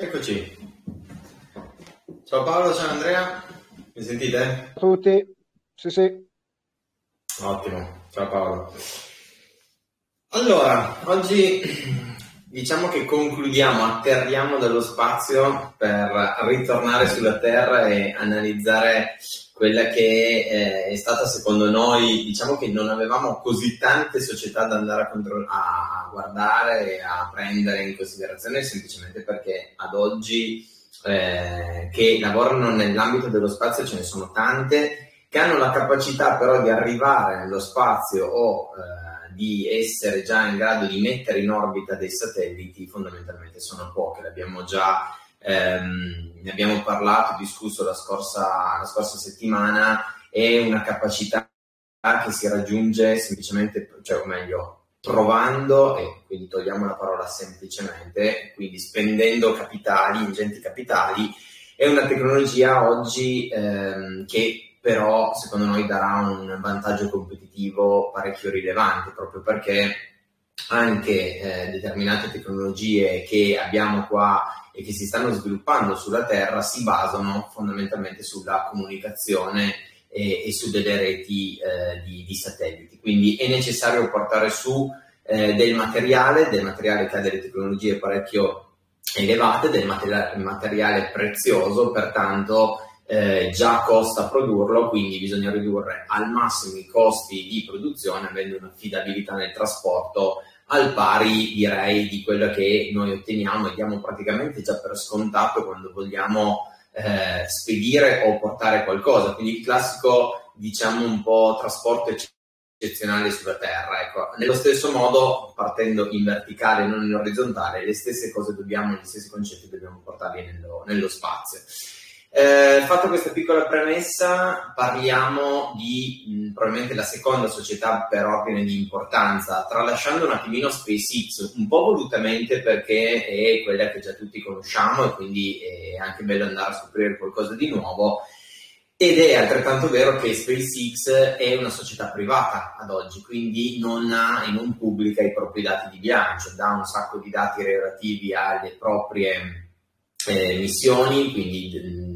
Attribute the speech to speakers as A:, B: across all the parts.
A: Eccoci. Ciao Paolo, ciao Andrea. Mi sentite?
B: Ciao a tutti. Sì, sì.
A: Ottimo. Ciao Paolo. Allora, oggi diciamo che concludiamo, atterriamo dallo spazio per ritornare sulla Terra e analizzare quella che eh, è stata secondo noi, diciamo che non avevamo così tante società da andare a, contro- a guardare e a prendere in considerazione semplicemente perché ad oggi eh, che lavorano nell'ambito dello spazio ce ne sono tante che hanno la capacità però di arrivare nello spazio o eh, di essere già in grado di mettere in orbita dei satelliti fondamentalmente sono poche, l'abbiamo già ehm, ne abbiamo parlato, discusso la scorsa, la scorsa settimana, è una capacità che si raggiunge semplicemente, cioè o meglio, trovando, e quindi togliamo la parola semplicemente, quindi spendendo capitali, ingenti capitali, è una tecnologia oggi ehm, che però secondo noi darà un vantaggio competitivo parecchio rilevante, proprio perché anche eh, determinate tecnologie che abbiamo qua e che si stanno sviluppando sulla Terra si basano fondamentalmente sulla comunicazione e, e su delle reti eh, di, di, satelliti. Quindi è necessario portare su eh, del materiale, del materiale che ha delle tecnologie parecchio elevate, del materiale, materiale prezioso, pertanto eh, già costa produrlo, quindi bisogna ridurre al massimo i costi di produzione avendo un'affidabilità nel trasporto al pari direi di quello che noi otteniamo e diamo praticamente già per scontato quando vogliamo eh, spedire o portare qualcosa, quindi il classico diciamo un po' trasporto eccezionale sulla terra. Ecco. Nello stesso modo, partendo in verticale e non in orizzontale, le stesse cose dobbiamo, gli stessi concetti dobbiamo portarli nello, nello spazio. Eh, fatta questa piccola premessa, parliamo di mh, probabilmente la seconda società per ordine di importanza, tralasciando un attimino SpaceX, un po' volutamente perché è quella che già tutti conosciamo e quindi è anche bello andare a scoprire qualcosa di nuovo. Ed è altrettanto vero che SpaceX è una società privata ad oggi, quindi non ha e non pubblica i propri dati di bilancio, dà un sacco di dati relativi alle proprie eh, missioni, quindi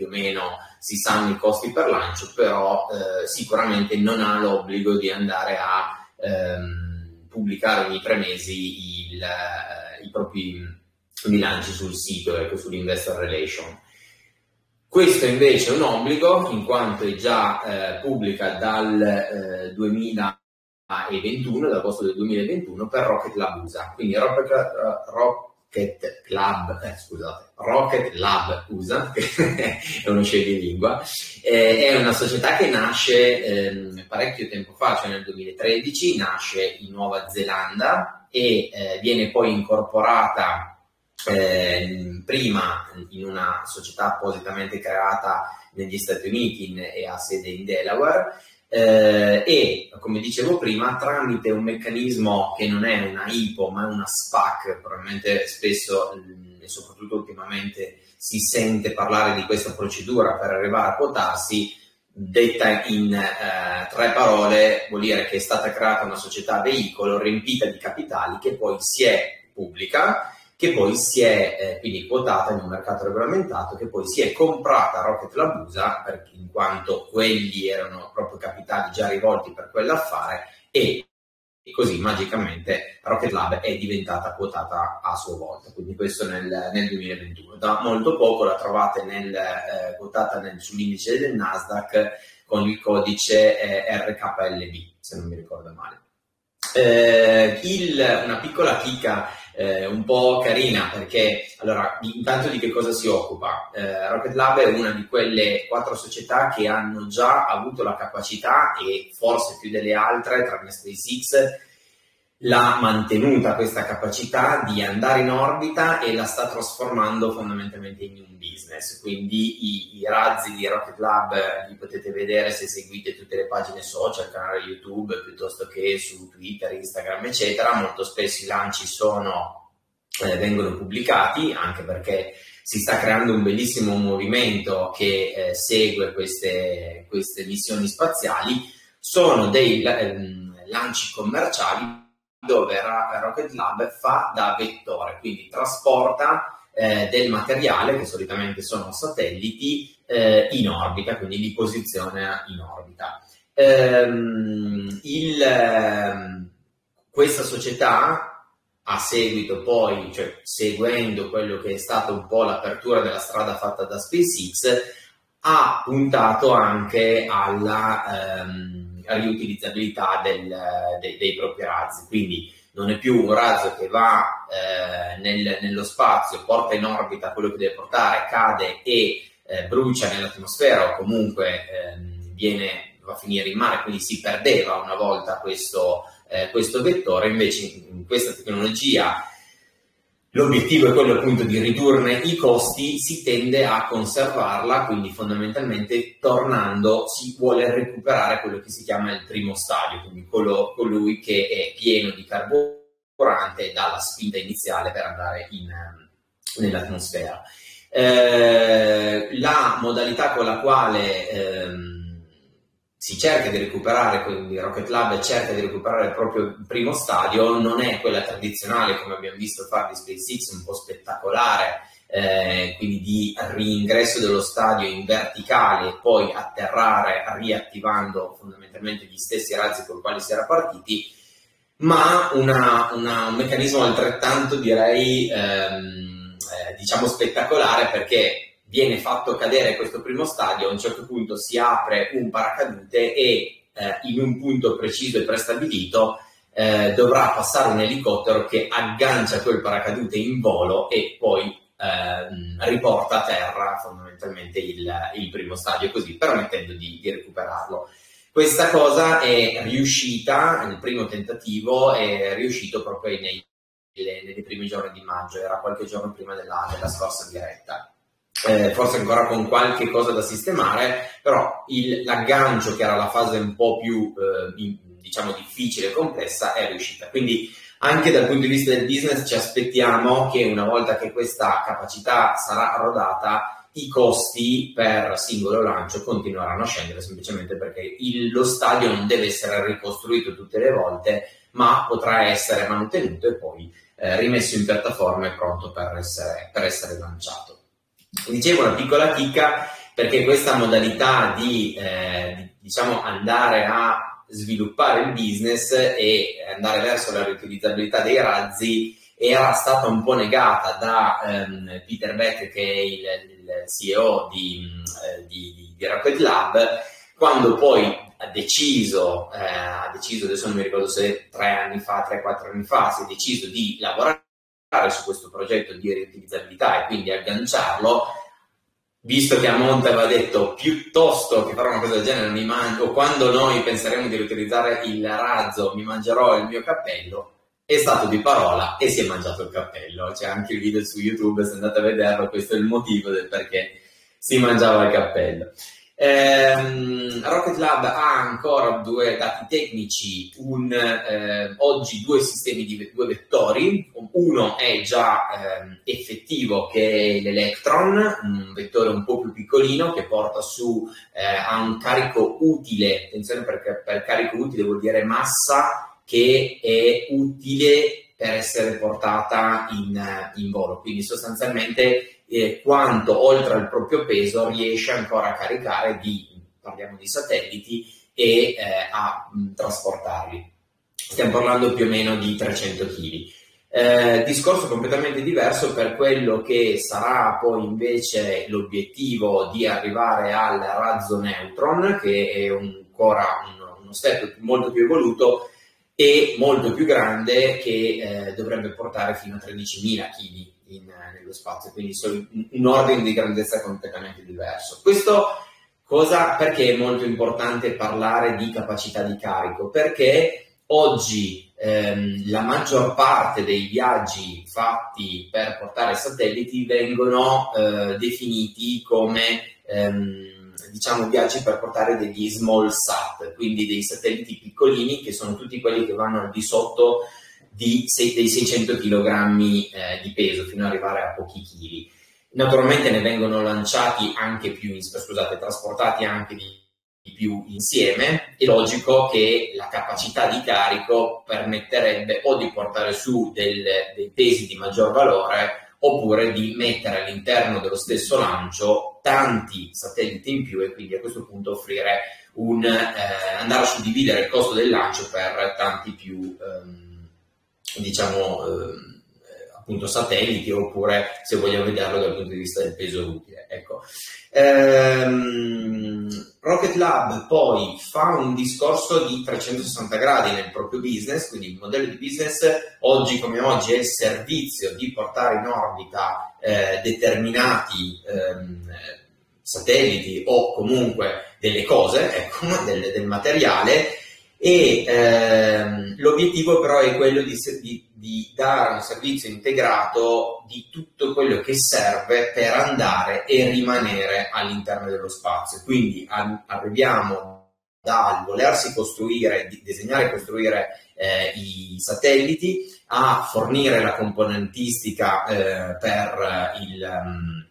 A: più o meno si sanno i costi per lancio, però eh, sicuramente non ha l'obbligo di andare a ehm, pubblicare ogni tre mesi il, eh, i propri bilanci sul sito, ecco, sull'investor relation. Questo invece è un obbligo in quanto è già eh, pubblica dal eh, 2021, dall'agosto del 2021 per Rocket Lab USA. Quindi Rocket, Rocket Rocket Club, eh, scusate, Rocket Lab USA, che è uno scioglilingua, eh, è una società che nasce eh, parecchio tempo fa, cioè nel 2013, nasce in Nuova Zelanda e eh, viene poi incorporata ehm, prima in una società appositamente creata negli Stati Uniti e ha sede in Delaware eh, e, come dicevo prima, tramite un meccanismo che non è una IPO ma una SPAC, probabilmente spesso e soprattutto ultimamente si sente parlare di questa procedura per arrivare a quotarsi, detta in eh, tre parole vuol dire che è stata creata una società veicolo riempita di capitali che poi si è pubblica che poi si è eh, quindi quotata in un mercato regolamentato, che poi si è comprata Rocket Lab USA, perché, in quanto quelli erano proprio capitali già rivolti per quell'affare e, e così magicamente Rocket Lab è diventata quotata a sua volta, quindi questo nel, nel 2021. Da molto poco la trovate nel, eh, quotata nel, sull'indice del Nasdaq con il codice eh, RKLB, se non mi ricordo male. Eh, il, una piccola chicca eh, un po' carina perché allora intanto di che cosa si occupa? Eh, Rocket Lab è una di quelle quattro società che hanno già avuto la capacità e forse più delle altre, tra SpaceX, l'ha mantenuta questa capacità di andare in orbita e la sta trasformando fondamentalmente in un business. Quindi i, i razzi di Rocket Lab li potete vedere se seguite tutte le pagine social, canale YouTube, piuttosto che su Twitter, Instagram, eccetera. Molto spesso i lanci sono, eh, vengono pubblicati anche perché si sta creando un bellissimo movimento che eh, segue queste, queste, missioni spaziali. Sono dei eh, lanci commerciali dove Rocket Lab fa da vettore, quindi trasporta eh, del materiale, che solitamente sono satelliti, eh, in orbita, quindi li posiziona in orbita. Ehm, il, ehm, questa società a seguito poi, cioè seguendo quello che è stata un po' l'apertura della strada fatta da SpaceX, ha puntato anche alla ehm, riutilizzabilità del, de, dei propri razzi. Quindi non è più un razzo che va eh, nel, nello spazio, porta in orbita quello che deve portare, cade e eh, brucia nell'atmosfera o comunque ehm, viene, va a finire in mare, quindi si perdeva una volta questo, eh, questo vettore, invece in questa tecnologia l'obiettivo è quello appunto di ridurne i costi, si tende a conservarla, quindi fondamentalmente tornando si vuole recuperare quello che si chiama il primo stadio, quindi quello, colui che è pieno di carburante e dà la spinta iniziale per andare in, nell'atmosfera. Eh, la modalità con la quale ehm, si cerca di recuperare, quindi Rocket Lab cerca di recuperare il proprio primo stadio, non è quella tradizionale come abbiamo visto fare di SpaceX, un po' spettacolare, eh, quindi di riingresso dello stadio in verticale e poi atterrare riattivando fondamentalmente gli stessi razzi con i quali si era partiti, ma una, una, un meccanismo altrettanto direi ehm, eh, diciamo spettacolare perché viene fatto cadere questo primo stadio, a un certo punto si apre un paracadute e eh, in un punto preciso e prestabilito eh, dovrà passare un elicottero che aggancia quel paracadute in volo e poi eh, riporta a terra fondamentalmente il, il, primo stadio, così permettendo di, di recuperarlo. Questa cosa è riuscita, il primo tentativo è riuscito proprio nei, nei primi giorni di maggio, era qualche giorno prima della, della scorsa diretta eh, forse ancora con qualche cosa da sistemare, però il, l'aggancio che era la fase un po' più eh, diciamo difficile e complessa è riuscita. Quindi anche dal punto di vista del business ci aspettiamo che una volta che questa capacità sarà rodata i costi per singolo lancio continueranno a scendere semplicemente perché il, lo stadio non deve essere ricostruito tutte le volte ma potrà essere mantenuto e poi eh, rimesso in piattaforma e pronto per essere, per essere lanciato. Dicevo una piccola chicca perché questa modalità di eh, diciamo andare a sviluppare il business e andare verso la riutilizzabilità dei razzi era stata un po' negata da ehm, Peter Beck che è il, il CEO di, eh, di, di, Rocket Lab quando poi ha deciso, eh, ha deciso, adesso non mi ricordo se tre anni fa, tre, quattro anni fa, si è deciso di lavorare su questo progetto di riutilizzabilità e quindi agganciarlo, visto che a Monte aveva detto piuttosto che fare una cosa del genere mi mangio, quando noi penseremo di riutilizzare il razzo mi mangerò il mio cappello, è stato di parola e si è mangiato il cappello. C'è anche il video su YouTube, se andate a vederlo, questo è il motivo del perché si mangiava il cappello. Ehm, Rocket Lab ha ancora due dati tecnici, un, eh, oggi due sistemi di due vettori, uno è già eh, effettivo che è l'Electron, un vettore un po' più piccolino che porta su eh, a un carico utile, attenzione perché per carico utile vuol dire massa che è utile per essere portata in, in volo, quindi sostanzialmente eh, quanto oltre al proprio peso riesce ancora a caricare di, parliamo di satelliti, e eh, a mh, trasportarli. Stiamo parlando più o meno di 300 kg. Eh, discorso completamente diverso per quello che sarà poi invece l'obiettivo di arrivare al razzo neutron, che è un, ancora uno, uno step molto più evoluto e molto più grande che eh, dovrebbe portare fino a 13.000 kg in, nello spazio, quindi un ordine di grandezza completamente diverso. Questo cosa, perché è molto importante parlare di capacità di carico? Perché oggi ehm, la maggior parte dei viaggi fatti per portare satelliti vengono eh, definiti come ehm, diciamo viaggi per portare degli small sat, quindi dei satelliti piccolini che sono tutti quelli che vanno al di sotto di, dei 600 kg eh, di peso fino ad arrivare a pochi chili. Naturalmente ne vengono lanciati anche più, scusate, trasportati anche di, di più insieme. È logico che la capacità di carico permetterebbe o di portare su del, dei pesi di maggior valore oppure di mettere all'interno dello stesso lancio tanti satelliti in più e quindi a questo punto offrire un eh, andare a suddividere il costo del lancio per tanti più ehm, diciamo ehm, appunto satelliti oppure se vogliamo vederlo dal punto di vista del peso utile. Ecco. Ehm, Rocket Lab poi fa un discorso di 360 gradi nel proprio business, quindi il modello di business oggi come oggi è il servizio di portare in orbita eh, determinati ehm, satelliti o comunque delle cose, ecco, del, del materiale e ehm, l'obiettivo però è quello di, di, di, dare un servizio integrato di tutto quello che serve per andare e rimanere all'interno dello spazio. Quindi a, arriviamo dal volersi costruire, disegnare e costruire eh, i satelliti a fornire la componentistica eh, per, il, um,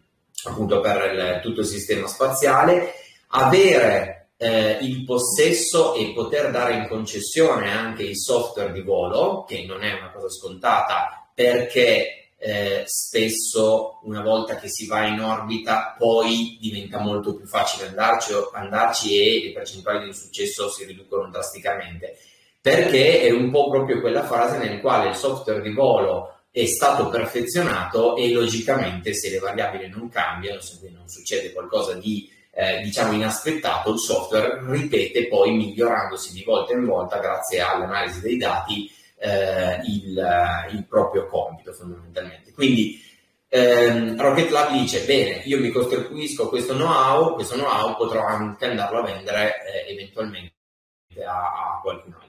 A: appunto per il, tutto il sistema spaziale, avere eh, il possesso e poter dare in concessione anche il software di volo, che non è una cosa scontata perché eh, spesso una volta che si va in orbita poi diventa molto più facile andarci, andarci e le percentuali di successo si riducono drasticamente. Perché è un po' proprio quella fase nel quale il software di volo è stato perfezionato e logicamente se le variabili non cambiano, se non succede qualcosa di eh, diciamo inaspettato, il software ripete poi migliorandosi di volta in volta grazie all'analisi dei dati eh, il, eh, il, proprio compito fondamentalmente. Quindi ehm, Rocket Lab dice bene, io mi costruisco questo know-how, questo know-how potrò anche andarlo a vendere eh, eventualmente a, a qualcun altro.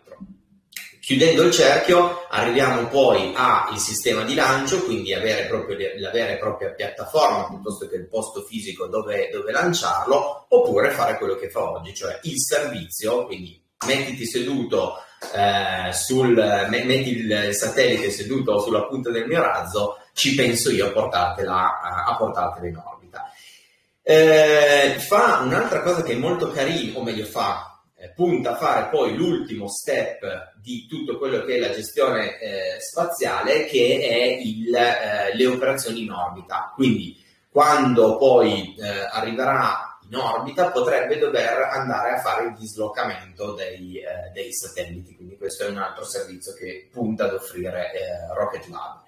A: Chiudendo il cerchio arriviamo poi al sistema di lancio, quindi avere proprio la vera e propria piattaforma piuttosto che il posto fisico dove, dove lanciarlo, oppure fare quello che fa oggi, cioè il servizio, quindi mettiti seduto eh, sul, metti il satellite seduto sulla punta del mio razzo, ci penso io a portartela, a portartela in orbita. Eh, fa un'altra cosa che è molto carina, o meglio fa, eh, punta a fare poi l'ultimo step di tutto quello che è la gestione eh, spaziale, che è il, eh, le operazioni in orbita. Quindi quando poi eh, arriverà in orbita potrebbe dover andare a fare il dislocamento dei, eh, dei satelliti. Quindi questo è un altro servizio che punta ad offrire Rocket Lab.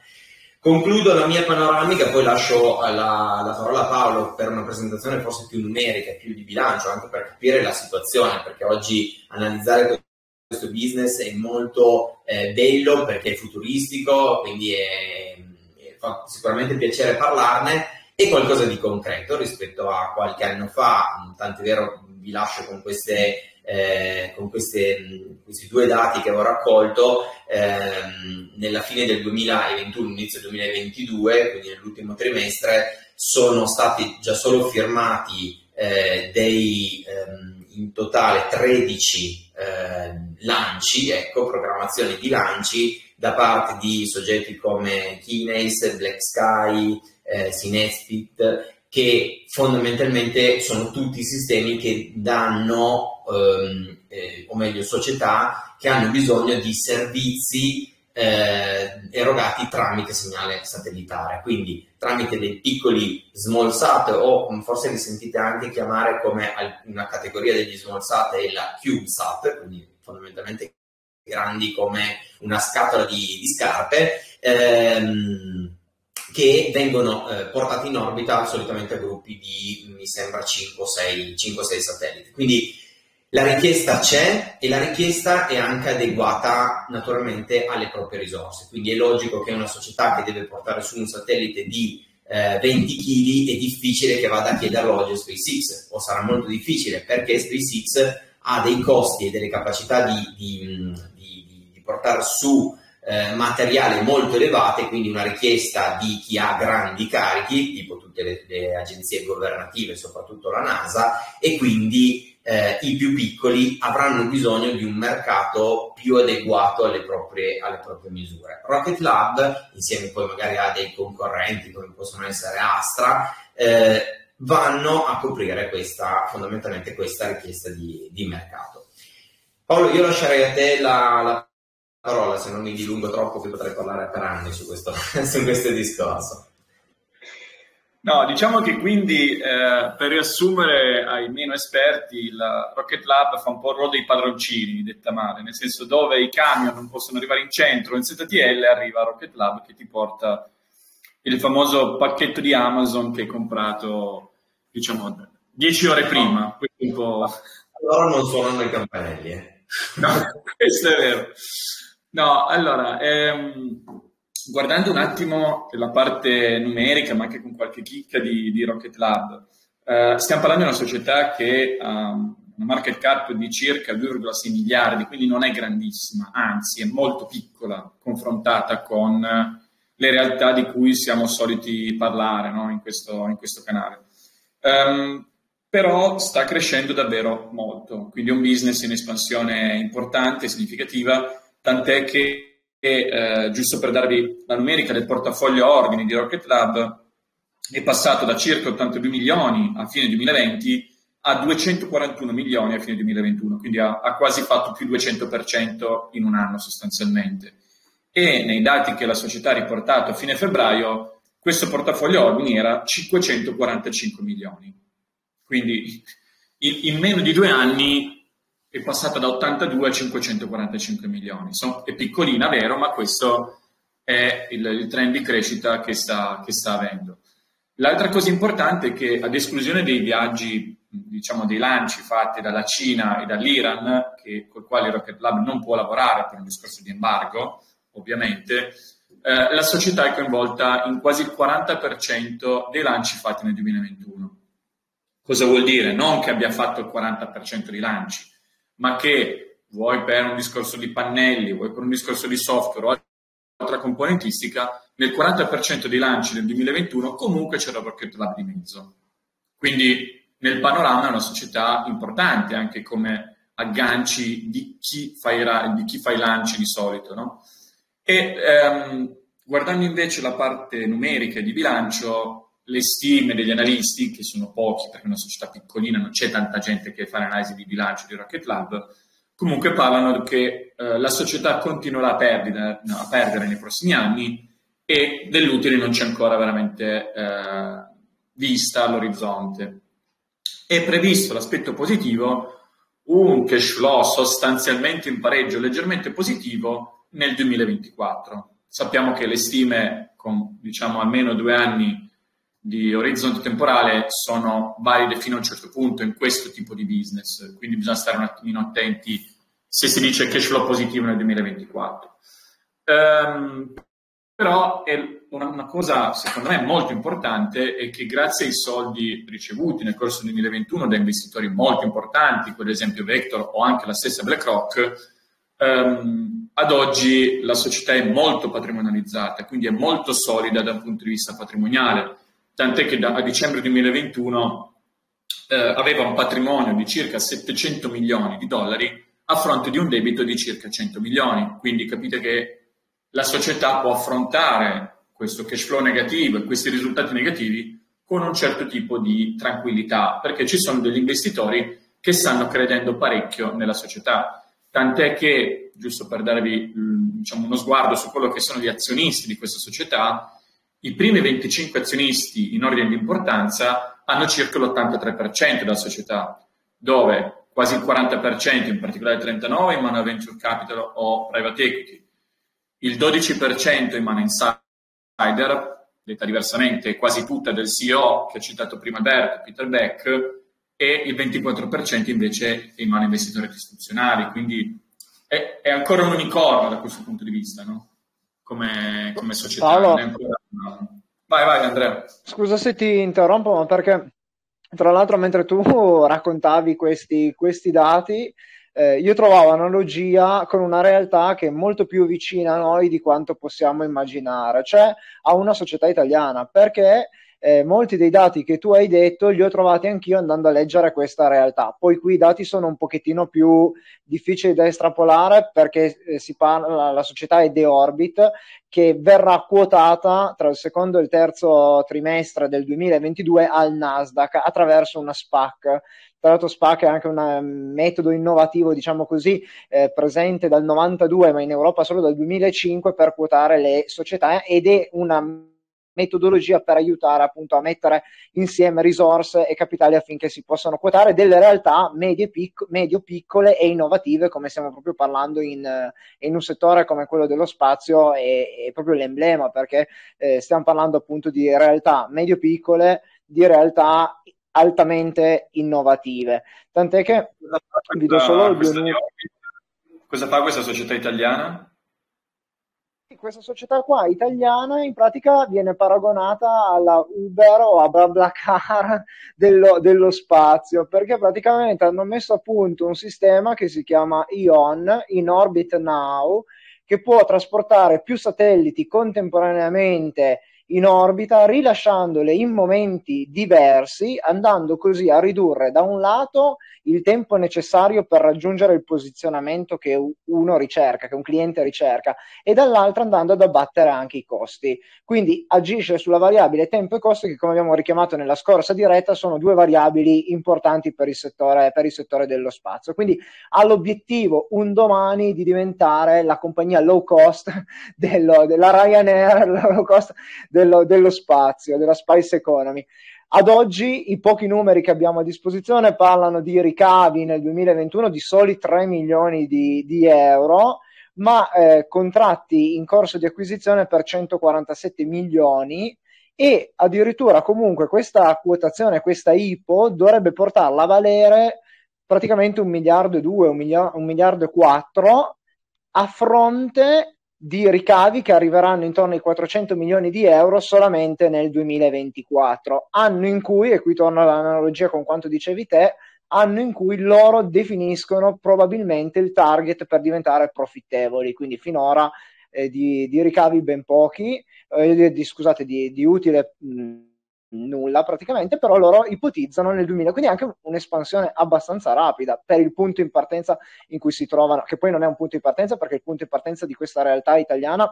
A: Concludo la mia panoramica, poi lascio la, la, parola a Paolo per una presentazione forse più numerica, più di bilancio, anche per capire la situazione, perché oggi analizzare questo business è molto eh, bello perché è futuristico, quindi è, è, fa sicuramente piacere parlarne, e qualcosa di concreto rispetto a qualche anno fa, tant'è vero vi lascio con queste eh, con queste, questi due dati che ho raccolto ehm, nella fine del 2021, inizio 2022, quindi nell'ultimo trimestre, sono stati già solo firmati eh, dei ehm, in totale 13 eh, lanci, ecco, programmazione di lanci da parte di soggetti come Kinace, Black Sky, eh, Cinespit, che fondamentalmente sono tutti sistemi che danno, ehm, eh, o meglio società, che hanno bisogno di servizi eh, erogati tramite segnale satellitare, quindi tramite dei piccoli small sat o forse li sentite anche chiamare come una categoria degli small sat è la CubeSat, quindi fondamentalmente grandi come una scatola di, di scarpe. Ehm, che vengono eh, portati in orbita solitamente a gruppi di, mi sembra, 5 6, 5 6 satelliti. Quindi la richiesta c'è e la richiesta è anche adeguata naturalmente alle proprie risorse. Quindi è logico che una società che deve portare su un satellite di eh, 20 kg è difficile che vada a chiederlo oggi a SpaceX, o sarà molto difficile perché SpaceX ha dei costi e delle capacità di, di, di, di portare su eh, materiale molto elevate, quindi una richiesta di chi ha grandi carichi, tipo tutte le, le agenzie governative, soprattutto la NASA, e quindi eh, i più piccoli avranno bisogno di un mercato più adeguato alle proprie, alle proprie, misure. Rocket Lab, insieme poi magari a dei concorrenti come possono essere Astra, eh, vanno a coprire questa, fondamentalmente questa richiesta di, di mercato. Paolo, io lascerei a te la, la parola, se non mi dilungo troppo, che potrei parlare per anni su questo, su questo discorso.
C: No, diciamo che quindi eh, per riassumere ai meno esperti, il Rocket Lab fa un po' il ruolo dei padroncini, detta male, nel senso dove i camion non possono arrivare in centro, in ZTL arriva Rocket Lab che ti porta il famoso pacchetto di Amazon che hai comprato, diciamo, dieci ore prima.
A: No. Allora non suonano i campanelli, eh.
C: No, questo è vero. No, allora, ehm, guardando un attimo la parte numerica, ma anche con qualche chicca di, di Rocket Lab, eh, stiamo parlando di una società che ha um, una market cap di circa 2,6 miliardi, quindi non è grandissima, anzi è molto piccola confrontata con le realtà di cui siamo soliti parlare no? in, questo, in, questo, canale. Um, però sta crescendo davvero molto, quindi è un business in espansione importante, significativa, tant'è che eh, giusto per darvi la numerica del portafoglio ordini di Rocket Lab, è passato da circa 82 milioni a fine 2020 a 241 milioni a fine 2021, quindi ha, ha quasi fatto più 200% in un anno sostanzialmente. E nei dati che la società ha riportato a fine febbraio, questo portafoglio ordini era 545 milioni. Quindi in, in meno di due anni è passata da 82 a 545 milioni. Insomma, è piccolina, vero, ma questo è il, il trend di crescita che sta, che sta, avendo. L'altra cosa importante è che, ad esclusione dei viaggi, diciamo dei lanci fatti dalla Cina e dall'Iran, che, con i quali Rocket Lab non può lavorare per un discorso di embargo, ovviamente, eh, la società è coinvolta in quasi il 40% dei lanci fatti nel 2021. Cosa vuol dire? Non che abbia fatto il 40% di lanci, ma che vuoi per un discorso di pannelli, vuoi per un discorso di software o altra componentistica, nel 40% dei lanci del 2021 comunque c'era Rocket Lab di mezzo. Quindi nel panorama è una società importante anche come agganci di chi fa i, di chi fa i lanci di solito. No? E ehm, guardando invece la parte numerica di bilancio, le stime degli analisti, che sono pochi perché è una società piccolina, non c'è tanta gente che fa l'analisi di bilancio di Rocket Lab, comunque parlano che eh, la società continuerà a perdere, no, a perdere, nei prossimi anni e dell'utile non c'è ancora veramente eh, vista all'orizzonte. È previsto l'aspetto positivo, un cash flow sostanzialmente in pareggio, leggermente positivo nel 2024. Sappiamo che le stime con diciamo almeno due anni di orizzonte temporale sono valide fino a un certo punto in questo tipo di business, quindi bisogna stare un attimino attenti se si dice cash flow positivo nel 2024. Um, ehm, però una, una, cosa secondo me molto importante è che grazie ai soldi ricevuti nel corso del 2021 da investitori molto importanti, ad esempio Vector o anche la stessa BlackRock, um, ad oggi la società è molto patrimonializzata, quindi è molto solida da un punto di vista patrimoniale tant'è che da, a dicembre 2021 eh, aveva un patrimonio di circa 700 milioni di dollari a fronte di un debito di circa 100 milioni. Quindi capite che la società può affrontare questo cash flow negativo e questi risultati negativi con un certo tipo di tranquillità, perché ci sono degli investitori che stanno credendo parecchio nella società. Tant'è che, giusto per darvi diciamo, uno sguardo su quello che sono gli azionisti di questa società, i primi 25 azionisti in ordine di importanza hanno circa l'83% della società, dove quasi il 40%, in particolare il 39% in mano a venture capital o private equity, il 12% in mano a insider, detta diversamente, quasi tutta del CEO che ha citato prima Alberto, Peter Beck, e il 24% invece in mano a investitori istituzionali. Quindi è, è ancora un unicorno da questo punto di vista, no? come, come società.
B: Paolo,
C: vai, vai Andrea.
B: Scusa se ti interrompo, ma perché tra l'altro mentre tu raccontavi questi, questi dati, eh, io trovavo analogia con una realtà che è molto più vicina a noi di quanto possiamo immaginare, cioè a una società italiana, perché eh, molti dei dati che tu hai detto li ho trovati anch'io andando a leggere questa realtà. Poi qui i dati sono un pochettino più difficili da estrapolare perché eh, si parla, la società è The Orbit che verrà quotata tra il secondo e il terzo trimestre del 2022 al Nasdaq attraverso una SPAC. Tra l'altro SPAC è anche un mm, metodo innovativo, diciamo così, eh, presente dal 92 ma in Europa solo dal 2005 per quotare le società ed è una metodologia per aiutare appunto a mettere insieme risorse e capitali affinché si possano quotare delle realtà medie, pic- medio-piccole e innovative, come stiamo proprio parlando in, in un settore come quello dello spazio, è, è proprio l'emblema, perché eh, stiamo parlando appunto di realtà medio-piccole, di realtà altamente innovative. Tant'è che vi do solo due numeri.
C: Cosa fa questa società italiana?
B: Questa società qua italiana in pratica viene paragonata alla Uber o a BlaBlaCar dello, dello spazio perché praticamente hanno messo a punto un sistema che si chiama ION, In Orbit Now, che può trasportare più satelliti contemporaneamente in orbita, rilasciandole in momenti diversi, andando così a ridurre da un lato il tempo necessario per raggiungere il posizionamento che uno ricerca, che un cliente ricerca, e dall'altro andando ad abbattere anche i costi. Quindi agisce sulla variabile tempo e costi che, come abbiamo richiamato nella scorsa diretta, sono due variabili importanti per il settore, per il settore dello spazio. Quindi ha l'obiettivo un domani di diventare la compagnia low cost dello, della Ryanair, low cost dello, dello spazio, della space economy. Ad oggi i pochi numeri che abbiamo a disposizione parlano di ricavi nel 2021 di soli 3 milioni di, di euro, ma eh, contratti in corso di acquisizione per 147 milioni e addirittura comunque questa quotazione, questa IPO dovrebbe portarla a valere praticamente un miliardo e due, un miliardo, un miliardo e quattro a fronte di ricavi che arriveranno intorno ai 400 milioni di euro solamente nel 2024, anno in cui, e qui torno all'analogia con quanto dicevi te, anno in cui loro definiscono probabilmente il target per diventare profittevoli, quindi finora eh, di, di, ricavi ben pochi, eh, di, scusate, di, di utile mh, nulla praticamente, però loro ipotizzano nel 2000, quindi anche un'espansione abbastanza rapida per il punto in partenza in cui si trovano, che poi non è un punto in partenza perché il punto in partenza di questa realtà italiana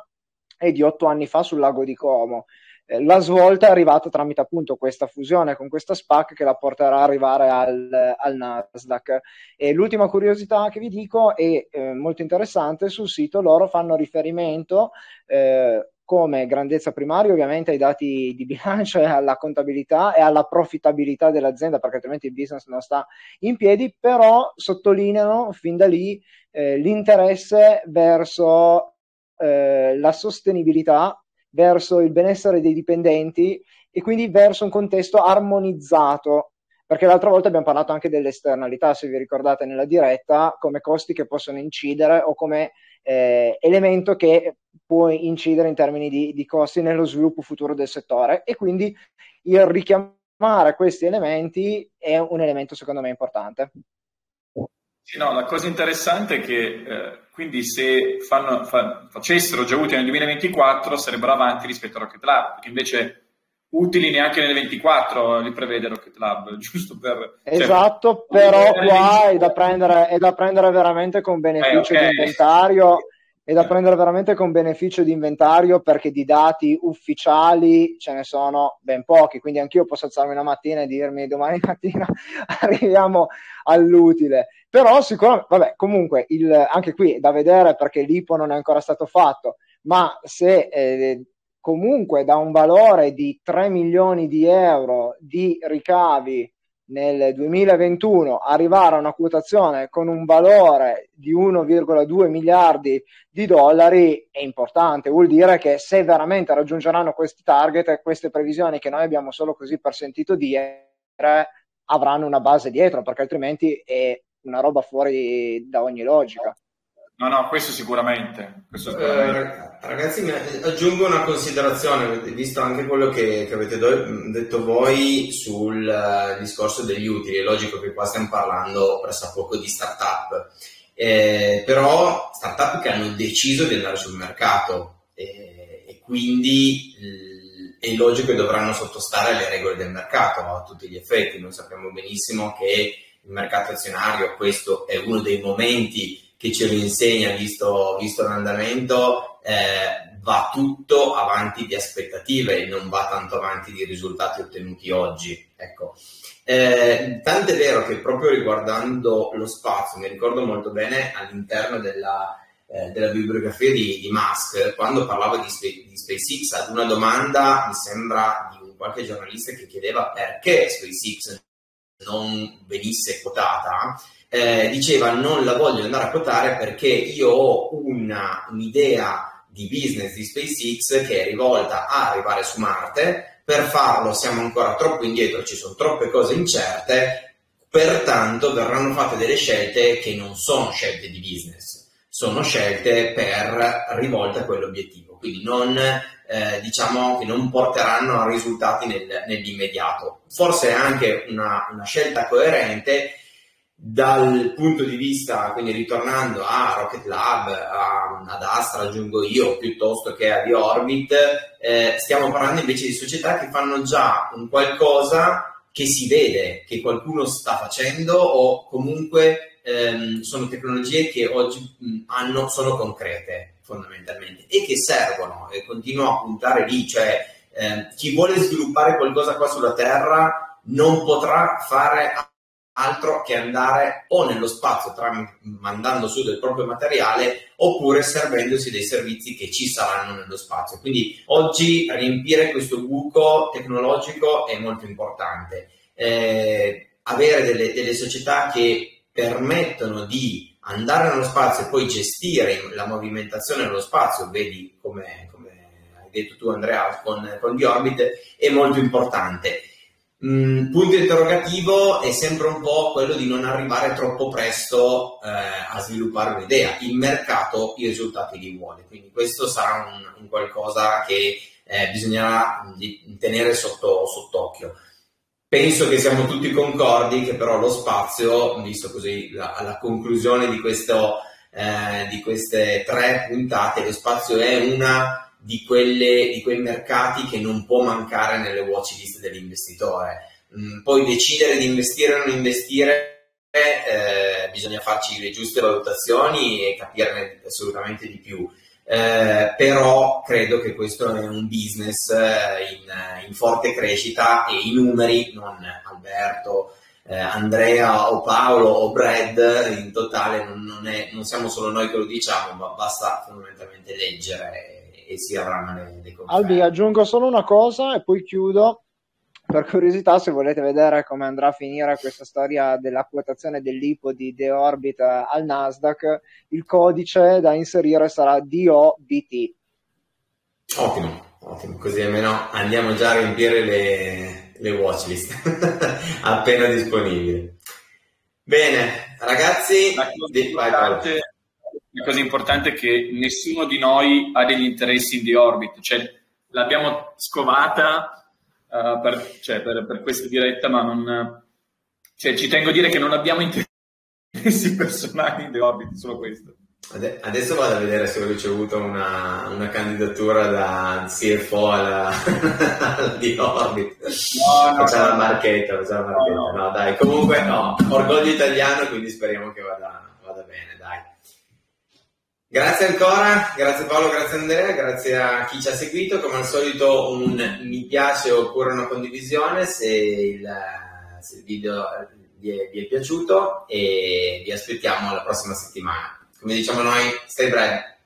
B: è di otto anni fa sul lago di Como. Eh, la svolta è arrivata tramite appunto questa fusione con questa SPAC che la porterà ad arrivare al, al Nasdaq. E l'ultima curiosità che vi dico è eh, molto interessante, sul sito loro fanno riferimento eh, come grandezza primaria ovviamente ai dati di bilancio e alla contabilità e alla profittabilità dell'azienda perché altrimenti il business non sta in piedi, però sottolineano fin da lì eh, l'interesse verso eh, la sostenibilità, verso il benessere dei dipendenti e quindi verso un contesto armonizzato. Perché l'altra volta abbiamo parlato anche delle esternalità, se vi ricordate nella diretta, come costi che possono incidere o come eh, elemento che può incidere in termini di, di costi nello sviluppo futuro del settore e quindi il richiamare questi elementi è un elemento secondo me importante.
C: Sì, no, la cosa interessante è che eh, quindi se fanno, fa, facessero già utili nel 2024 sarebbero avanti rispetto a Rocket Lab, perché invece utili neanche nel 24 li prevede Rocket Lab, giusto per...
B: Cioè, esatto, cioè, però qua è da, prendere, è da prendere veramente con beneficio eh, okay. di inventario è da prendere veramente con beneficio di inventario perché di dati ufficiali ce ne sono ben pochi, quindi anch'io posso alzarmi una mattina e dirmi domani mattina arriviamo all'utile. Però sicuramente, vabbè, comunque il, anche qui è da vedere perché l'IPO non è ancora stato fatto, ma se eh, comunque da un valore di 3 milioni di euro di ricavi nel 2021 arrivare a una quotazione con un valore di 1,2 miliardi di dollari è importante, vuol dire che se veramente raggiungeranno questi target e queste previsioni che noi abbiamo solo così per sentito dire avranno una base dietro perché altrimenti è una roba fuori da ogni logica.
C: No, no, questo sicuramente. Questo
A: sicuramente. Eh, ragazzi, aggiungo una considerazione, visto anche quello che, che avete do- detto voi sul uh, discorso degli utili. È logico che qua stiamo parlando poco di startup, eh, però startup che hanno deciso di andare sul mercato eh, e quindi l- è logico che dovranno sottostare alle regole del mercato a tutti gli effetti. Noi sappiamo benissimo che il mercato azionario, questo è uno dei momenti che ce lo insegna, visto, visto l'andamento, eh, va tutto avanti di aspettative e non va tanto avanti di risultati ottenuti oggi. Ecco. Eh, tanto è vero che proprio riguardando lo spazio, mi ricordo molto bene all'interno della, eh, della bibliografia di, di, Musk, quando parlava di, di SpaceX ad una domanda, mi sembra, di un qualche giornalista che chiedeva perché SpaceX non venisse quotata, eh, diceva non la voglio andare a quotare perché io ho una, un'idea di business di SpaceX che è rivolta a arrivare su Marte, per farlo siamo ancora troppo indietro, ci sono troppe cose incerte, pertanto verranno fatte delle scelte che non sono scelte di business, sono scelte per rivolte a quell'obiettivo, quindi non eh, diciamo che non porteranno a risultati nel, nell'immediato. Forse è anche una, una scelta coerente dal punto di vista, quindi ritornando a Rocket Lab, a, ad Astra aggiungo io, piuttosto che a The Orbit, eh, stiamo parlando invece di società che fanno già un qualcosa che si vede, che qualcuno sta facendo o comunque ehm, sono tecnologie che oggi mh, hanno, sono concrete fondamentalmente e che servono e continuo a puntare lì, cioè eh, chi vuole sviluppare qualcosa qua sulla Terra non potrà fare altro che andare o nello spazio tram- mandando su del proprio materiale oppure servendosi dei servizi che ci saranno nello spazio. Quindi oggi riempire questo buco tecnologico è molto importante. Eh, avere delle, delle società che permettono di andare nello spazio e poi gestire la movimentazione nello spazio, vedi come, come hai detto tu Andrea con, con The Orbit, è molto importante. Mm, punto interrogativo è sempre un po' quello di non arrivare troppo presto eh, a sviluppare un'idea. Il mercato i risultati li vuole, quindi questo sarà un, un qualcosa che eh, bisognerà mm, tenere sotto, sott'occhio. Penso che siamo tutti concordi che però lo spazio, visto così la, alla conclusione di, questo, eh, di queste tre puntate, lo spazio è una di, quelle, di quei mercati che non può mancare nelle watch list dell'investitore. Mm, poi decidere di investire o non investire, eh, bisogna farci le giuste valutazioni e capirne assolutamente di più. Eh, però credo che questo è un business eh, in, in, forte crescita e i numeri, non Alberto, eh, Andrea o Paolo o Brad, in totale non, non, è, non siamo solo noi che lo diciamo, ma basta fondamentalmente leggere e si avranno le, le conferme.
B: Albi, aggiungo solo una cosa e poi chiudo. Per curiosità, se volete vedere come andrà a finire questa storia della quotazione dell'IPO di The Orbit al Nasdaq, il codice da inserire sarà DOBT.
A: Ottimo, ottimo, così almeno andiamo già a riempire le, le watchlist appena disponibili. Bene, ragazzi,
C: di... vai, la cosa importante è che nessuno di noi ha degli interessi in The Orbit, cioè l'abbiamo scovata uh, per, cioè, per, per, questa diretta, ma non, cioè, ci tengo a dire che non abbiamo interessi personali in The Orbit, solo questo.
A: Adesso vado a vedere se ho ricevuto una, una candidatura da CFO alla, The Orbit. No, no, facciamo no, la marchetta, facciamo la marchetta. No, no. dai, comunque no, orgoglio italiano, quindi speriamo che vada, vada bene, dai. Grazie ancora, grazie Paolo, grazie Andrea, grazie a chi ci ha seguito. Come al solito un mi piace oppure una condivisione se il, se il video vi è, vi è piaciuto e vi aspettiamo la prossima settimana. Come diciamo noi, stay bread.